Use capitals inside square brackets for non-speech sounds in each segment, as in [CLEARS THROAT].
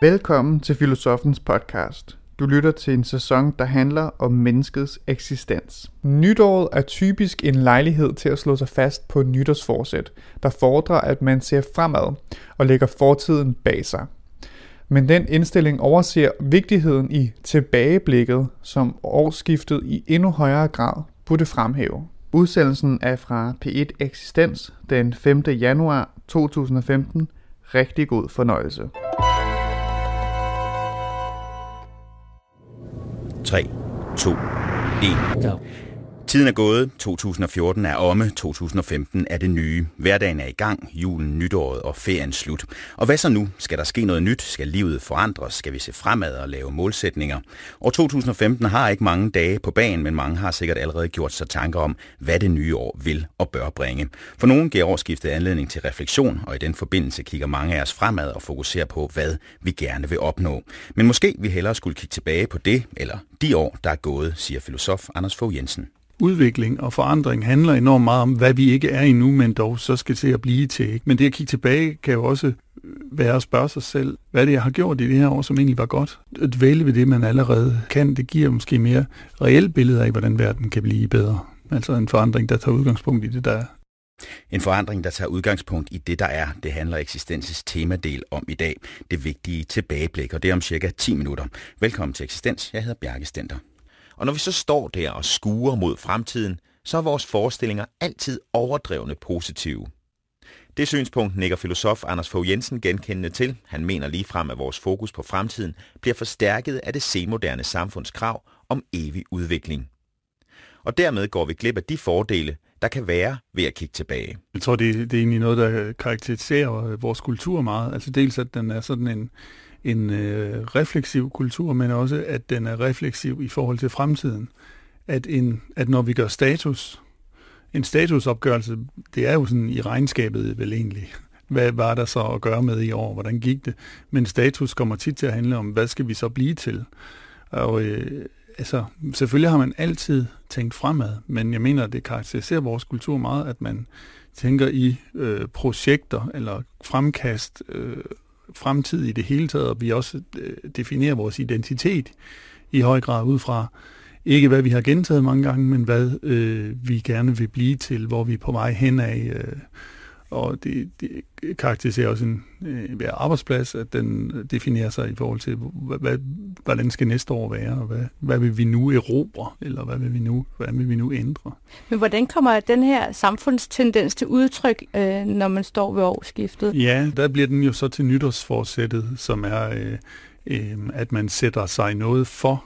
Velkommen til Filosofens podcast. Du lytter til en sæson, der handler om menneskets eksistens. Nytåret er typisk en lejlighed til at slå sig fast på nytårsforsæt, der fordrer, at man ser fremad og lægger fortiden bag sig. Men den indstilling overser vigtigheden i tilbageblikket, som årsskiftet i endnu højere grad burde fremhæve. Udsendelsen er fra P1 Eksistens den 5. januar 2015. Rigtig god fornøjelse. 3, 2, 1. Go. Tiden er gået, 2014 er omme, 2015 er det nye. Hverdagen er i gang, julen, nytåret og ferien slut. Og hvad så nu? Skal der ske noget nyt? Skal livet forandres? Skal vi se fremad og lave målsætninger? Og 2015 har ikke mange dage på banen, men mange har sikkert allerede gjort sig tanker om, hvad det nye år vil og bør bringe. For nogen giver årsskiftet anledning til refleksion, og i den forbindelse kigger mange af os fremad og fokuserer på, hvad vi gerne vil opnå. Men måske vi hellere skulle kigge tilbage på det, eller de år, der er gået, siger filosof Anders Fogh Jensen udvikling og forandring handler enormt meget om, hvad vi ikke er endnu, men dog så skal til at blive til. Ikke? Men det at kigge tilbage kan jo også øh, være at spørge sig selv, hvad det jeg har gjort i det her år, som egentlig var godt. At vælge ved det, man allerede kan, det giver måske mere reelt billede af, hvordan verden kan blive bedre. Altså en forandring, der tager udgangspunkt i det, der er. En forandring, der tager udgangspunkt i det, der er, det handler eksistensens temadel om i dag. Det vigtige tilbageblik, og det er om cirka 10 minutter. Velkommen til Eksistens. Jeg hedder Bjarke Stenter. Og når vi så står der og skuer mod fremtiden, så er vores forestillinger altid overdrevne positive. Det synspunkt nikker filosof Anders Fogh Jensen genkendende til. Han mener lige frem, at vores fokus på fremtiden bliver forstærket af det senmoderne samfunds krav om evig udvikling. Og dermed går vi glip af de fordele, der kan være ved at kigge tilbage. Jeg tror, det, det er egentlig noget, der karakteriserer vores kultur meget. Altså dels, at den er sådan en, en øh, refleksiv kultur, men også, at den er refleksiv i forhold til fremtiden. At, en, at når vi gør status, en statusopgørelse, det er jo sådan i regnskabet vel egentlig. Hvad var der så at gøre med i år? Hvordan gik det? Men status kommer tit til at handle om, hvad skal vi så blive til? Og øh, altså, selvfølgelig har man altid tænkt fremad, men jeg mener, at det karakteriserer vores kultur meget, at man tænker i øh, projekter eller fremkast øh, fremtid i det hele taget, og vi også øh, definerer vores identitet i høj grad ud fra ikke hvad vi har gentaget mange gange, men hvad øh, vi gerne vil blive til, hvor vi er på vej hen af. Øh, og det, det karakteriserer også en øh, arbejdsplads, at den definerer sig i forhold til, hvad, hvordan skal næste år være, og hvad, hvad vil vi nu erobre, eller hvad vil vi nu, hvad vil vi nu ændre. Men hvordan kommer den her samfundstendens til udtryk, øh, når man står ved årsskiftet? Ja, der bliver den jo så til nytårsforsættet, som er, øh, øh, at man sætter sig noget for,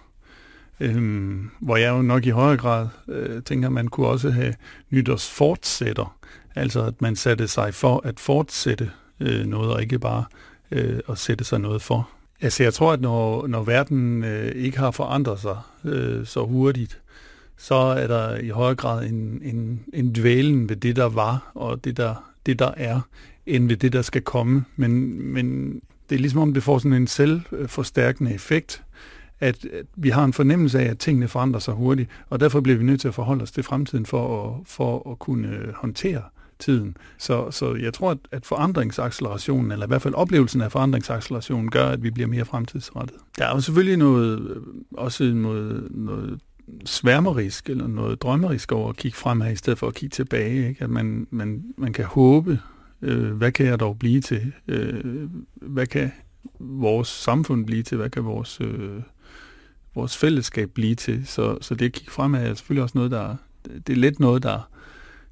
Øhm, hvor jeg jo nok i højere grad øh, tænker, at man kunne også have nytårsfortsætter, Altså at man satte sig for at fortsætte øh, noget, og ikke bare øh, at sætte sig noget for. Altså jeg tror, at når, når verden øh, ikke har forandret sig øh, så hurtigt, så er der i højere grad en, en, en dvælen ved det, der var, og det der, det, der er, end ved det, der skal komme. Men, men det er ligesom om, det får sådan en selvforstærkende effekt, at, at vi har en fornemmelse af, at tingene forandrer sig hurtigt, og derfor bliver vi nødt til at forholde os til fremtiden for at, for at kunne øh, håndtere tiden. Så, så jeg tror, at, forandringsaccelerationen, eller i hvert fald oplevelsen af forandringsaccelerationen, gør, at vi bliver mere fremtidsrettet. Der er jo selvfølgelig noget, øh, også noget, noget sværmerisk eller noget drømmerisk over at kigge fremad, i stedet for at kigge tilbage. Ikke? At man, man, man kan håbe, øh, hvad kan jeg dog blive til? Øh, hvad kan vores samfund blive til? Hvad kan vores, øh, vores fællesskab blive til? Så, så det at kigge fremad er selvfølgelig også noget, der det er lidt noget, der,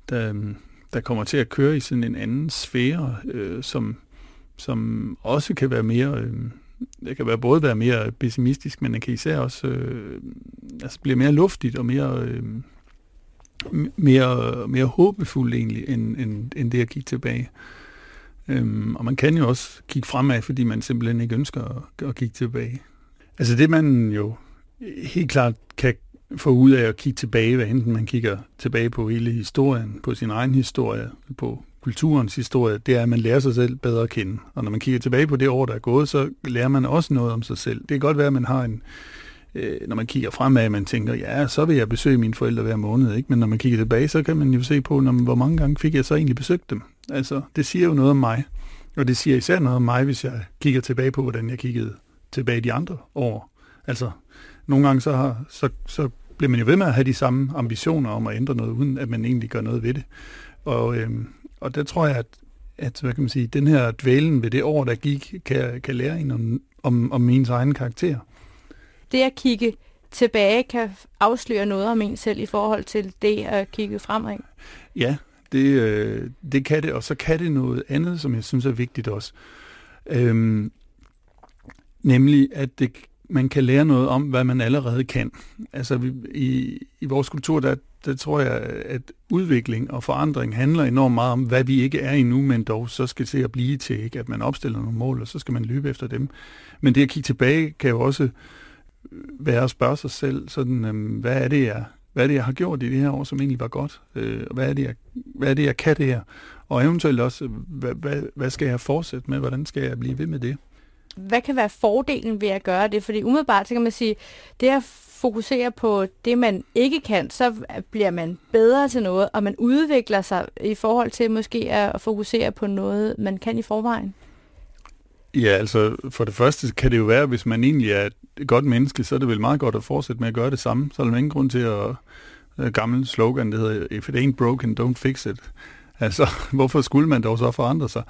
der, øhm, der kommer til at køre i sådan en anden sfære, øh, som, som også kan være mere, øh, det kan være både være mere pessimistisk, men det kan især også øh, altså blive mere luftigt og mere, øh, mere, mere håbefuld egentlig, end, end, end det at kigge tilbage. Øhm, og man kan jo også kigge fremad, fordi man simpelthen ikke ønsker at, at kigge tilbage. Altså det man jo helt klart kan få ud af at kigge tilbage, hvad enten man kigger tilbage på hele historien, på sin egen historie, på kulturens historie, det er, at man lærer sig selv bedre at kende. Og når man kigger tilbage på det år, der er gået, så lærer man også noget om sig selv. Det kan godt være, at man har en, øh, når man kigger fremad, man tænker, ja, så vil jeg besøge mine forældre hver måned, ikke? Men når man kigger tilbage, så kan man jo se på, når, hvor mange gange fik jeg så egentlig besøgt dem. Altså, det siger jo noget om mig. Og det siger især noget om mig, hvis jeg kigger tilbage på, hvordan jeg kiggede tilbage de andre år. Altså, nogle gange så, har, så, så bliver man jo ved med at have de samme ambitioner om at ændre noget, uden at man egentlig gør noget ved det. Og, øhm, og der tror jeg, at, at hvad kan man sige, den her dvælen ved det år, der gik, kan, kan lære en om, om, om ens egen karakter. Det at kigge tilbage kan afsløre noget om en selv i forhold til det at kigge fremad? Ja, det, øh, det kan det, og så kan det noget andet, som jeg synes er vigtigt også. Øhm, nemlig, at det, man kan lære noget om, hvad man allerede kan. Altså vi, i, i vores kultur, der, der tror jeg, at udvikling og forandring handler enormt meget om, hvad vi ikke er endnu, men dog så skal se at blive til, ikke? at man opstiller nogle mål, og så skal man løbe efter dem. Men det at kigge tilbage kan jo også øh, være at spørge sig selv, sådan, øhm, hvad er det, jeg hvad er det, jeg har gjort i det her år, som egentlig var godt? Øh, hvad, er det, jeg, hvad er det, jeg kan det her? Og eventuelt også, øh, hvad, hvad, hvad skal jeg fortsætte med? Hvordan skal jeg blive ved med det? Hvad kan være fordelen ved at gøre det? Fordi umiddelbart, så kan man sige, det at fokusere på det, man ikke kan, så bliver man bedre til noget, og man udvikler sig i forhold til måske at fokusere på noget, man kan i forvejen. Ja, altså for det første kan det jo være, hvis man egentlig er et godt menneske, så er det vel meget godt at fortsætte med at gøre det samme. Så er der ingen grund til at øh, gammel slogan, det hedder, if it ain't broken, don't fix it. Altså, [LAUGHS] hvorfor skulle man dog så forandre sig?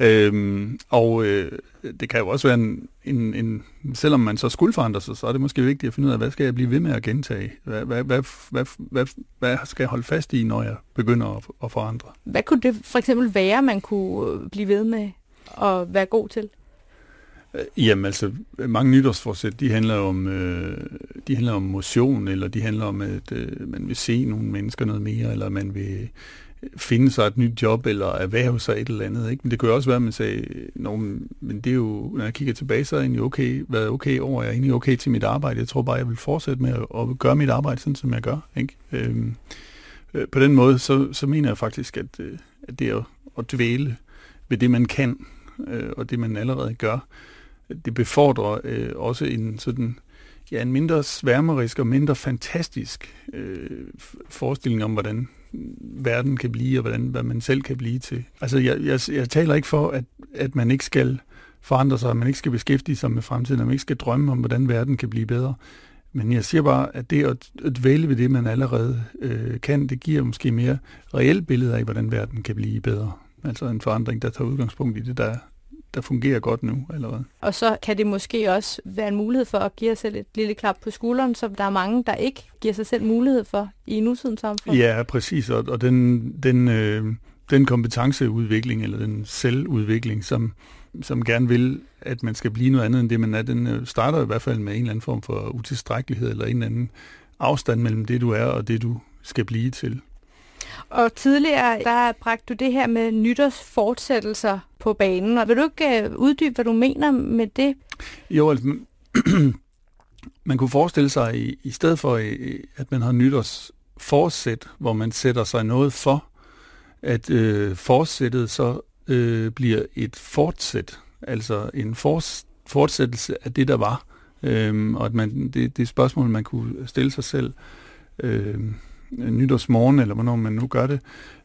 Øhm, og øh, det kan jo også være en, en, en, selvom man så skulle forandre sig, så er det måske vigtigt at finde ud af, hvad skal jeg blive ved med at gentage? Hvad, hvad, hvad, hvad, hvad, hvad skal jeg holde fast i, når jeg begynder at, at forandre? Hvad kunne det for eksempel være, man kunne blive ved med at være god til? Øh, jamen altså, mange nytårsforsæt, de handler om, øh, de handler om motion, eller de handler om, at øh, man vil se nogle mennesker noget mere, eller man vil finde sig et nyt job, eller erhverve sig et eller andet. Ikke? Men det kunne også være, at man sagde, Nå, men det er jo, når jeg kigger tilbage, så er jeg egentlig okay, været okay over, jeg er egentlig okay til mit arbejde. Jeg tror bare, jeg vil fortsætte med at, at gøre mit arbejde, sådan som jeg gør. Ikke? Øhm, øh, på den måde, så, så mener jeg faktisk, at, øh, at det er at, at dvæle ved det, man kan, øh, og det, man allerede gør, det befordrer øh, også en sådan ja, en mindre sværmerisk og mindre fantastisk øh, forestilling om, hvordan verden kan blive, og hvordan, hvad man selv kan blive til. Altså, jeg, jeg, jeg taler ikke for, at, at man ikke skal forandre sig, at man ikke skal beskæftige sig med fremtiden, at man ikke skal drømme om, hvordan verden kan blive bedre. Men jeg siger bare, at det at, at vælge ved det, man allerede øh, kan, det giver måske mere reelt billede af, hvordan verden kan blive bedre. Altså en forandring, der tager udgangspunkt i det, der, der fungerer godt nu allerede. Og så kan det måske også være en mulighed for at give os selv et lille klap på skulderen, som der er mange, der ikke giver sig selv mulighed for i nutidens samfund. Ja, præcis. Og, og den, den, øh, den kompetenceudvikling, eller den selvudvikling, som, som gerne vil, at man skal blive noget andet end det, man er, den øh, starter i hvert fald med en eller anden form for utilstrækkelighed, eller en eller anden afstand mellem det, du er, og det, du skal blive til. Og tidligere, der bragte du det her med nytårsfortsættelser på banen. Og vil du ikke øh, uddybe, hvad du mener med det? Jo, altså, [CLEARS THROAT] man kunne forestille sig, i, i stedet for, øh, at man har nytårsforsæt, hvor man sætter sig noget for, at øh, forsættet så øh, bliver et fortsæt, altså en fortsættelse af det, der var. Øhm, og at man, det, det spørgsmål, man kunne stille sig selv. Øh, Øh, nytårsmorgen, eller hvornår man nu gør det,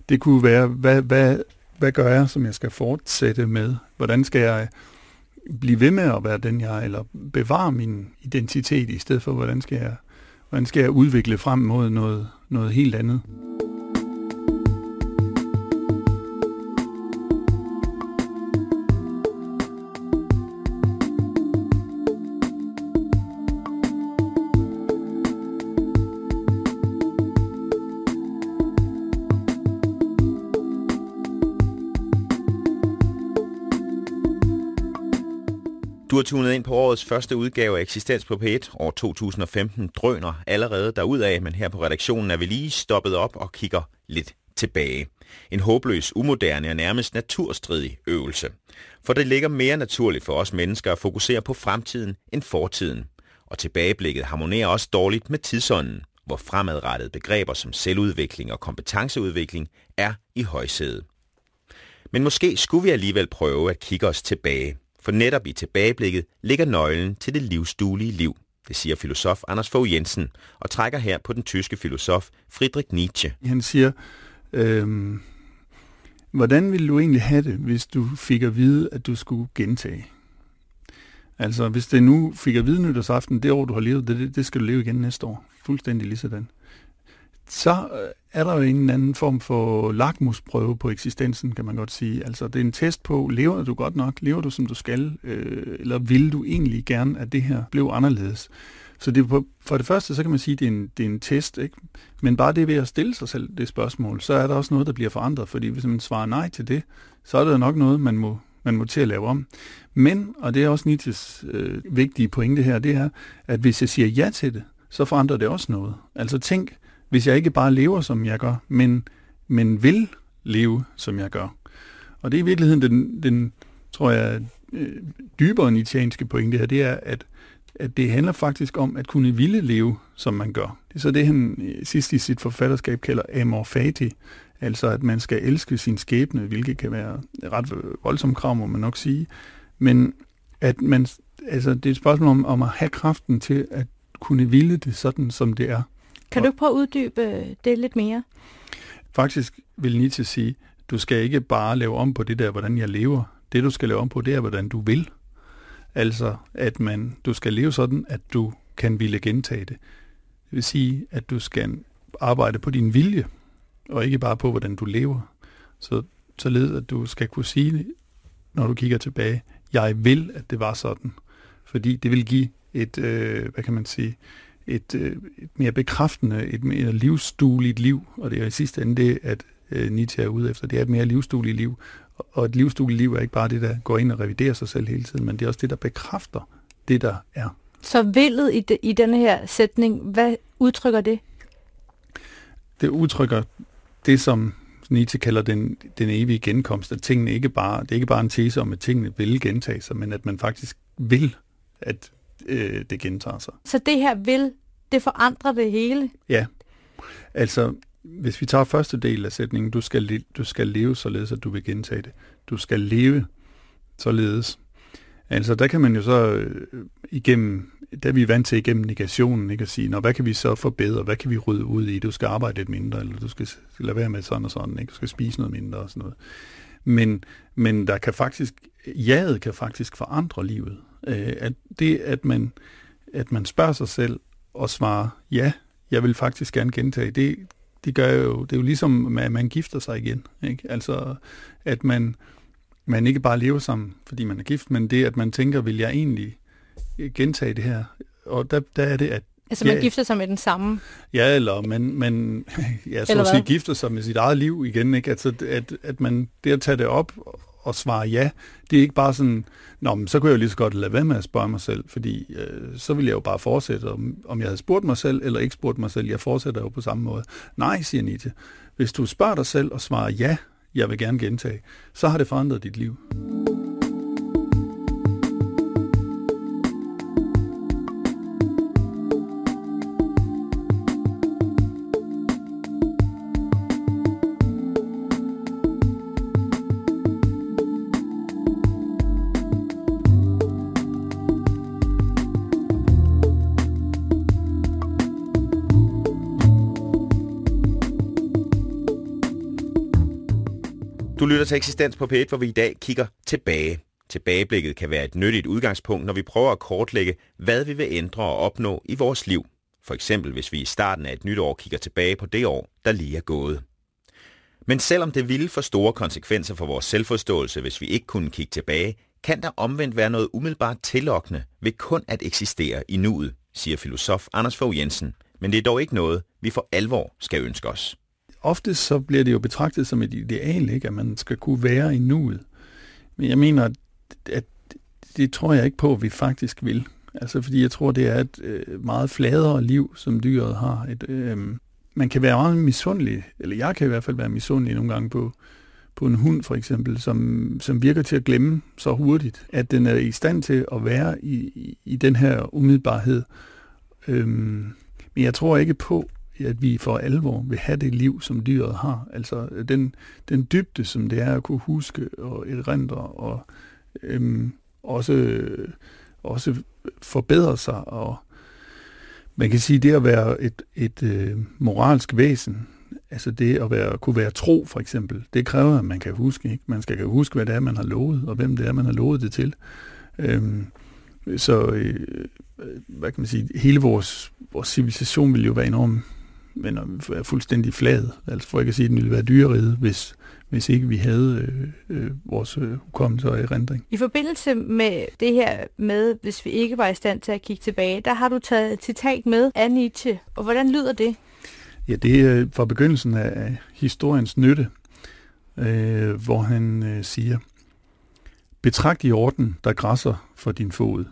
det kunne være, hvad, hvad, hvad gør jeg, som jeg skal fortsætte med? Hvordan skal jeg blive ved med at være den, jeg er, eller bevare min identitet, i stedet for, hvordan skal jeg, hvordan skal jeg udvikle frem mod noget, noget helt andet? Du har tunet ind på årets første udgave af Eksistens på P1. År 2015 drøner allerede derudad, men her på redaktionen er vi lige stoppet op og kigger lidt tilbage. En håbløs, umoderne og nærmest naturstridig øvelse. For det ligger mere naturligt for os mennesker at fokusere på fremtiden end fortiden. Og tilbageblikket harmonerer også dårligt med tidsånden, hvor fremadrettede begreber som selvudvikling og kompetenceudvikling er i højsædet. Men måske skulle vi alligevel prøve at kigge os tilbage for netop i tilbageblikket ligger nøglen til det livsduelige liv. Det siger filosof Anders Fogh Jensen og trækker her på den tyske filosof Friedrich Nietzsche. Han siger, øh, hvordan ville du egentlig have det, hvis du fik at vide, at du skulle gentage? Altså, hvis det nu fik at vide nytårsaften, det år, du har levet, det, det skal du leve igen næste år. Fuldstændig lige sådan. Så øh, er der jo en eller anden form for lakmusprøve på eksistensen, kan man godt sige. Altså, det er en test på, lever du godt nok? Lever du, som du skal? Øh, eller vil du egentlig gerne, at det her blev anderledes? Så det, for det første, så kan man sige, at det er en, det er en test, ikke? men bare det ved at stille sig selv det spørgsmål, så er der også noget, der bliver forandret, fordi hvis man svarer nej til det, så er det nok noget, man må, man må til at lave om. Men, og det er også Nietzsches øh, vigtige pointe her, det er, at hvis jeg siger ja til det, så forandrer det også noget. Altså tænk, hvis jeg ikke bare lever, som jeg gør, men, men vil leve, som jeg gør. Og det er i virkeligheden den, den tror jeg, øh, dybere nietzscheanske pointe her, det er, at at det handler faktisk om at kunne ville leve, som man gør. Det er så det, han øh, sidst i sit forfatterskab kalder amor fati, altså at man skal elske sin skæbne, hvilket kan være ret voldsomt krav, må man nok sige. Men at man, altså det er et spørgsmål om, om at have kraften til at kunne ville det sådan, som det er. Kan du ikke prøve at uddybe det lidt mere? Faktisk vil Nietzsche sige, du skal ikke bare lave om på det der, hvordan jeg lever. Det, du skal lave om på, det er, hvordan du vil. Altså, at man, du skal leve sådan, at du kan ville gentage det. Det vil sige, at du skal arbejde på din vilje, og ikke bare på, hvordan du lever. Så, således, at du skal kunne sige, når du kigger tilbage, jeg vil, at det var sådan. Fordi det vil give et, øh, hvad kan man sige, et, øh, et mere bekræftende, et mere livsdueligt liv. Og det er i sidste ende det, at øh, Nietzsche er ude efter. Det er et mere livsdueligt liv. Og et livsdueligt liv er ikke bare det, der går ind og reviderer sig selv hele tiden, men det er også det, der bekræfter det, der er. Så villet i, de, i denne her sætning, hvad udtrykker det? Det udtrykker det, som Nietzsche kalder den, den evige genkomst, at tingene ikke bare, det er ikke bare en tese om, at tingene vil gentage sig, men at man faktisk vil, at øh, det gentager sig. Så det her vil, det forandrer det hele? Ja. Altså, hvis vi tager første del af sætningen, du skal, du skal leve således, at du vil gentage det. Du skal leve således. Altså, der kan man jo så øh, igennem, der er vi vant til igennem negationen, ikke at sige, Nå, hvad kan vi så forbedre, hvad kan vi rydde ud i, du skal arbejde lidt mindre, eller du skal lade være med sådan og sådan, ikke? du skal spise noget mindre og sådan noget. Men, men der kan faktisk, jaet kan faktisk forandre livet. Øh, at det, at man, at man spørger sig selv og svarer, ja, jeg vil faktisk gerne gentage, det, det gør jo, det er jo ligesom, at man gifter sig igen. Ikke? Altså, at man, man ikke bare lever sammen, fordi man er gift, men det, at man tænker, vil jeg egentlig gentage det her? Og der, der er det, at Altså man ja, gifter sig med den samme? Ja, eller man, man [LAUGHS] ja, så at sige, gifter sig med sit eget liv igen. Ikke? Altså, at, at man det at tage det op og svare ja, det er ikke bare sådan, Nå, men så kunne jeg jo lige så godt lade være med at spørge mig selv, fordi øh, så ville jeg jo bare fortsætte, om, om jeg havde spurgt mig selv eller ikke spurgt mig selv. Jeg fortsætter jo på samme måde. Nej, siger Nietzsche. Hvis du spørger dig selv og svarer ja, jeg vil gerne gentage, så har det forandret dit liv. Du lytter til Eksistens på P1, hvor vi i dag kigger tilbage. Tilbageblikket kan være et nyttigt udgangspunkt, når vi prøver at kortlægge, hvad vi vil ændre og opnå i vores liv. For eksempel hvis vi i starten af et nyt år kigger tilbage på det år, der lige er gået. Men selvom det ville få store konsekvenser for vores selvforståelse, hvis vi ikke kunne kigge tilbage, kan der omvendt være noget umiddelbart tillokkende ved kun at eksistere i nuet, siger filosof Anders Fogh Jensen. Men det er dog ikke noget, vi for alvor skal ønske os ofte så bliver det jo betragtet som et ideal, ikke? at man skal kunne være i nuet. Men jeg mener, at, at det tror jeg ikke på, at vi faktisk vil. Altså fordi jeg tror, det er et øh, meget fladere liv, som dyret har. Et, øh, man kan være meget misundelig, eller jeg kan i hvert fald være misundelig nogle gange på, på en hund for eksempel, som, som virker til at glemme så hurtigt, at den er i stand til at være i, i, i den her umiddelbarhed. Øhm, men jeg tror ikke på, at vi for alvor vil have det liv, som dyret har. Altså den, den dybde, som det er at kunne huske og erindre og øhm, også, også forbedre sig. Og man kan sige, det at være et, et øh, moralsk væsen Altså det at være, kunne være tro, for eksempel, det kræver, at man kan huske. Ikke? Man skal huske, hvad det er, man har lovet, og hvem det er, man har lovet det til. Øhm, så, øh, hvad kan man sige, hele vores, vores civilisation vil jo være enormt men er fuldstændig flad. Altså for ikke at sige, at den ville være dyreriget, hvis, hvis ikke vi havde øh, øh, vores øh, hukommelse og erindring. I forbindelse med det her med, hvis vi ikke var i stand til at kigge tilbage, der har du taget et citat med af Nietzsche. Og hvordan lyder det? Ja, det er fra begyndelsen af historiens nytte, øh, hvor han øh, siger, Betragt i orden, der græsser for din fod.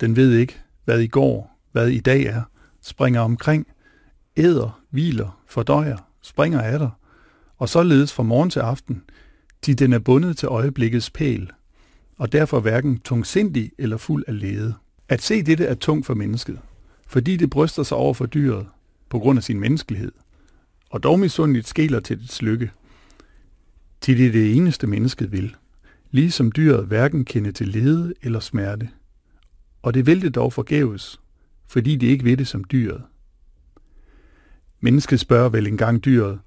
Den ved ikke, hvad i går, hvad i dag er, springer omkring, æder, hviler, fordøjer, springer af dig, og således fra morgen til aften, til den er bundet til øjeblikkets pæl, og derfor hverken tungsindig eller fuld af lede. At se dette er tungt for mennesket, fordi det bryster sig over for dyret, på grund af sin menneskelighed, og dog misundeligt skæler til dets lykke. Til det er det eneste mennesket vil, ligesom dyret hverken kender til lede eller smerte. Og det vil det dog forgæves, fordi det ikke ved det som dyret. Mennesket spørger vel engang dyret,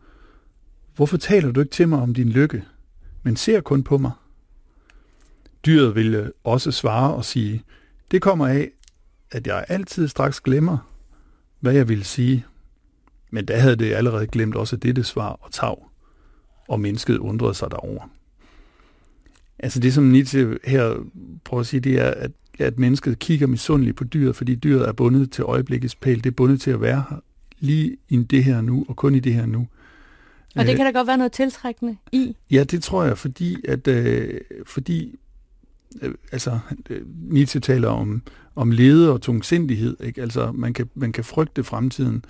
hvorfor taler du ikke til mig om din lykke, men ser kun på mig? Dyret vil også svare og sige, det kommer af, at jeg altid straks glemmer, hvad jeg ville sige. Men da havde det allerede glemt også dette svar og tav, og mennesket undrede sig derover. Altså det, som Nietzsche her prøver at sige, det er, at, at mennesket kigger misundeligt på dyret, fordi dyret er bundet til øjeblikkets pæl. Det er bundet til at være her lige i det her nu, og kun i det her nu. Og det kan der godt være noget tiltrækkende i? Ja, det tror jeg, fordi at øh, fordi øh, altså øh, Nietzsche taler om om lede og tungsindighed, ikke? Altså man kan man kan frygte fremtiden,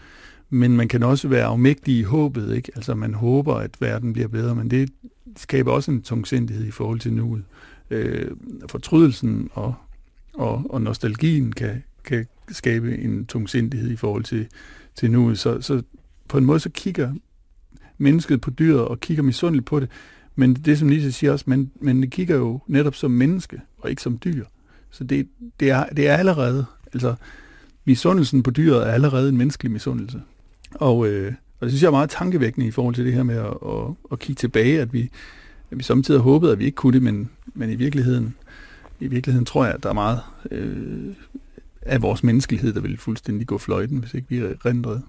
men man kan også være afmægtig i håbet, ikke? Altså man håber at verden bliver bedre, men det skaber også en tungsindighed i forhold til nuet. Øh, fortrydelsen og og, og nostalgien kan kan skabe en tungsindighed i forhold til til nuet. Så, så på en måde så kigger mennesket på dyret og kigger misundeligt på det. Men det, som Lise siger også, men, men det kigger jo netop som menneske og ikke som dyr. Så det, det, er, det er allerede, altså misundelsen på dyret er allerede en menneskelig misundelse. Og, øh, og det synes jeg er meget tankevækkende i forhold til det her med at, at, at kigge tilbage, at vi, at vi samtidig håbede, at vi ikke kunne det, men, men i virkeligheden, i virkeligheden tror jeg, at der er meget øh, af vores menneskelighed, der ville fuldstændig gå fløjten, hvis ikke vi rendrede.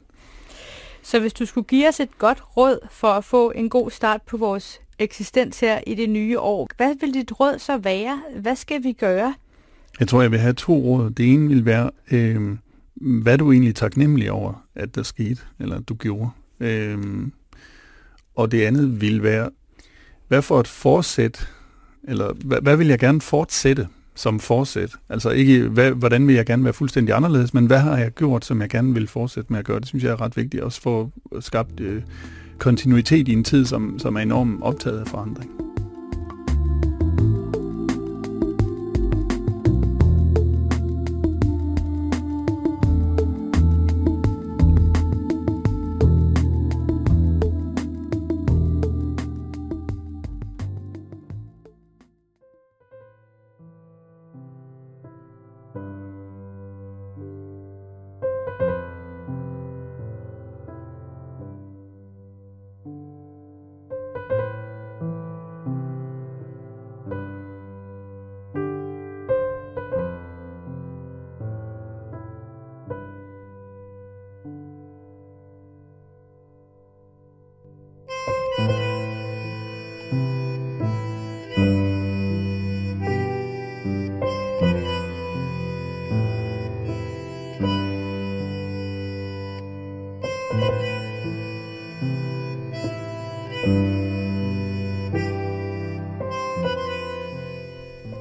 Så hvis du skulle give os et godt råd for at få en god start på vores eksistens her i det nye år, hvad vil dit råd så være? Hvad skal vi gøre? Jeg tror, jeg vil have to råd. Det ene vil være, øh, hvad du egentlig er taknemmelig over, at der skete, eller du gjorde. Øh, og det andet vil være, hvad for et forsæt, eller hvad, hvad vil jeg gerne fortsætte som forsæt. Altså ikke, hvad, hvordan vil jeg gerne være fuldstændig anderledes, men hvad har jeg gjort, som jeg gerne vil fortsætte med at gøre? Det synes jeg er ret vigtigt, også for at skabe øh, kontinuitet i en tid, som, som er enormt optaget af forandring.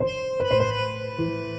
Música